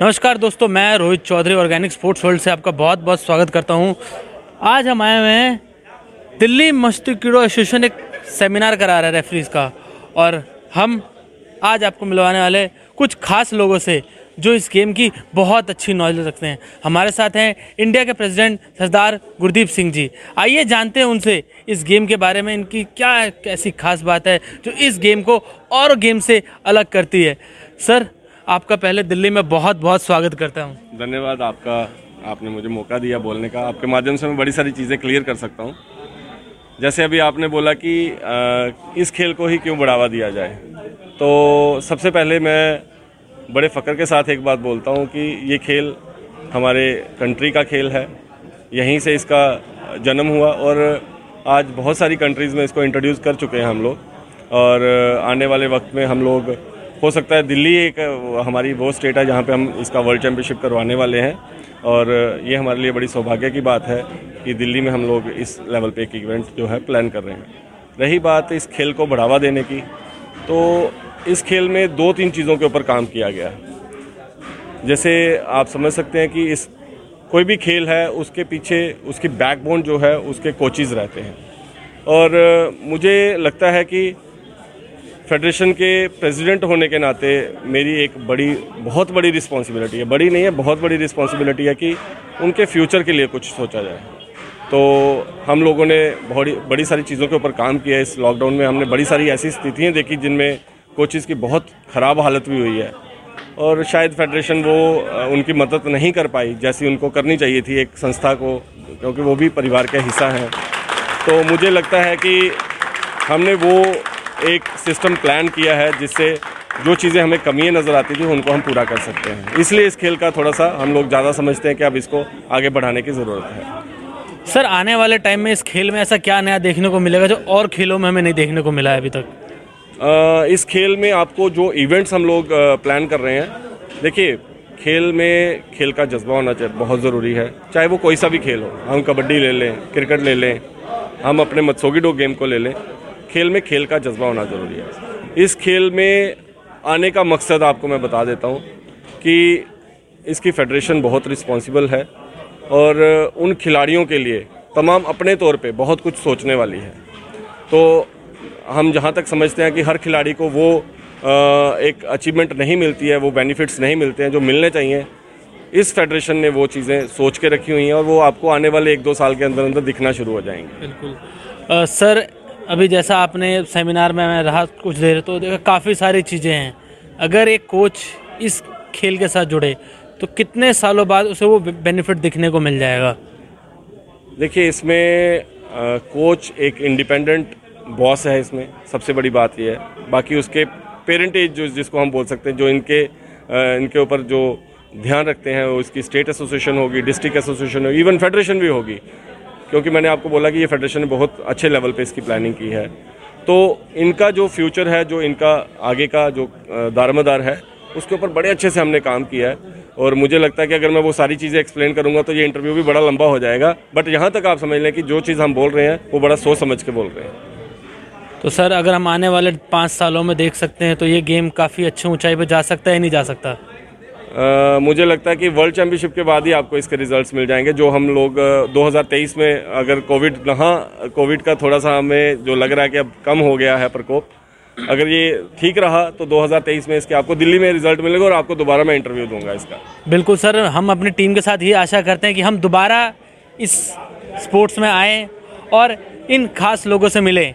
नमस्कार दोस्तों, मैं Rohit Chaudhary organic sports world से आपका बहुत बहुत स्वागत करता हूँ। आज हम आए हुए हैं दिल्ली मस्तिष्किडो एसोसिएशन एक सेमिनार करा रहा है रेफरीज का और हम आज आपको मिलवाने वाले कुछ खास लोगों से जो इस गेम की बहुत अच्छी नॉलेज रखते हैं। हमारे साथ हैं इंडिया के प्रेसिडेंट सरदार गुरदीप सिंह जी। आइए जानते हैं उनसे इस गेम के बारे में, इनकी क्या ऐसी खास बात है जो इस गेम को और गेम से अलग करती है। सर आपका पहले दिल्ली में बहुत बहुत स्वागत करता हूँ। धन्यवाद आपका, आपने मुझे मौका दिया बोलने का। आपके माध्यम से मैं बड़ी सारी चीज़ें क्लियर कर सकता हूँ। जैसे अभी आपने बोला कि इस खेल को ही क्यों बढ़ावा दिया जाए? तो सबसे पहले मैं बड़े फ़ख्र के साथ एक बात बोलता हूँ कि ये खेल हमारे कंट्री का खेल है। यहीं से इसका जन्म हुआ और आज बहुत सारी कंट्रीज़ में इसको इंट्रोड्यूस कर चुके हैं हम लोग। और आने वाले वक्त में हम लोग हो सकता है दिल्ली एक हमारी वो स्टेट है जहाँ पे हम इसका वर्ल्ड चैम्पियनशिप करवाने वाले हैं। और ये हमारे लिए बड़ी सौभाग्य की बात है कि दिल्ली में हम लोग इस लेवल पे एक इवेंट जो है प्लान कर रहे हैं। रही बात इस खेल को बढ़ावा देने की तो इस खेल में दो तीन चीज़ों के ऊपर काम किया गया है। जैसे आप समझ सकते हैं कि इस कोई भी खेल है, उसके पीछे उसकी बैकबोन जो है, उसके कोचिज़ रहते हैं। और मुझे लगता है कि फेडरेशन के प्रेसिडेंट होने के नाते मेरी एक बड़ी, बहुत बड़ी रिस्पॉन्सिबिलिटी है। बड़ी नहीं है, बहुत बड़ी रिस्पॉन्सिबिलिटी है कि उनके फ्यूचर के लिए कुछ सोचा जाए। तो हम लोगों ने बहुत बड़ी सारी चीज़ों के ऊपर काम किया इस लॉकडाउन में हमने बड़ी सारी ऐसी स्थितियाँ देखी जिनमें कोचिज़ की बहुत ख़राब हालत भी हुई है। और शायद फेडरेशन वो उनकी मदद नहीं कर पाई जैसी उनको करनी चाहिए थी एक संस्था को, क्योंकि वो भी परिवार का हिस्सा हैं। तो मुझे लगता है कि हमने वो एक सिस्टम प्लान किया है जिससे जो चीज़ें हमें कमियाँ नज़र आती थी उनको हम पूरा कर सकते हैं। इसलिए इस खेल का थोड़ा सा हम लोग ज़्यादा समझते हैं कि अब इसको आगे बढ़ाने की ज़रूरत है। सर आने वाले टाइम में इस खेल में ऐसा क्या नया देखने को मिलेगा जो और खेलों में हमें नहीं देखने को मिला है अभी तक? इस खेल में आपको जो इवेंट्स हम लोग प्लान कर रहे हैं देखिए खेल में खेल का जज्बा होना चाहिए बहुत ज़रूरी है। चाहे वो कोई सा भी खेल हो हम कबड्डी ले लें क्रिकेट ले लें हम अपने मत्सोगी डो गेम को ले लें खेल में खेल का जज्बा होना ज़रूरी है। इस खेल में आने का मकसद आपको मैं बता देता हूँ कि इसकी फेडरेशन बहुत रिस्पॉन्सिबल है और उन खिलाड़ियों के लिए तमाम अपने तौर पे बहुत कुछ सोचने वाली है। तो हम जहाँ तक समझते हैं कि हर खिलाड़ी को वो एक अचीवमेंट नहीं मिलती है, वो बेनिफिट्स नहीं मिलते हैं जो मिलने चाहिए। इस फेडरेशन ने वो चीज़ें सोच के रखी हुई हैं और वो आपको आने वाले एक दो साल के अंदर अंदर दिखना शुरू हो जाएँगे। बिल्कुल। सर अभी जैसा आपने सेमिनार में मैं रहा कुछ देर तो देखा काफ़ी सारी चीज़ें हैं। अगर एक कोच इस खेल के साथ जुड़े तो कितने सालों बाद उसे वो बेनिफिट दिखने को मिल जाएगा? देखिए इसमें आ, कोच एक इंडिपेंडेंट बॉस है इसमें सबसे बड़ी बात यह है। बाकी उसके पेरेंटेज जो जिसको हम बोल सकते हैं जो इनके आ, इनके ऊपर जो ध्यान रखते हैं इसकी स्टेट एसोसिएशन होगी डिस्ट्रिक्ट एसोसिएशन होगी इवन फेडरेशन भी होगी। क्योंकि मैंने आपको बोला कि ये फेडरेशन ने बहुत अच्छे लेवल पे इसकी प्लानिंग की है। तो इनका जो फ्यूचर है, जो इनका आगे का जो दारमदार है, उसके ऊपर बड़े अच्छे से हमने काम किया है। और मुझे लगता है कि अगर मैं वो सारी चीज़ें एक्सप्लेन करूँगा तो ये इंटरव्यू भी बड़ा लंबा हो जाएगा। बट यहाँ तक आप समझ लें कि जो चीज़ हम बोल रहे हैं, वो बड़ा सोच समझ के बोल रहे हैं। तो सर, अगर हम आने वाले पाँच सालों में देख सकते हैं तो ये गेम काफ़ी अच्छी ऊंचाई पर जा सकता है नहीं जा सकता? आ, मुझे लगता है कि वर्ल्ड चैम्पियनशिप के बाद ही आपको इसके रिजल्ट्स मिल जाएँगे जो हम लोग 2023 में अगर कोविड हाँ कोविड का थोड़ा सा हमें जो लग रहा है कि अब कम हो गया है प्रकोप अगर ये ठीक रहा तो 2023 में इसके आपको दिल्ली में रिज़ल्ट मिलेगा और आपको दोबारा मैं इंटरव्यू दूँगा इसका। बिल्कुल सर हम अपनी टीम के साथ ये आशा करते हैं कि हम दोबारा इस स्पोर्ट्स में आए और इन खास लोगों से मिले।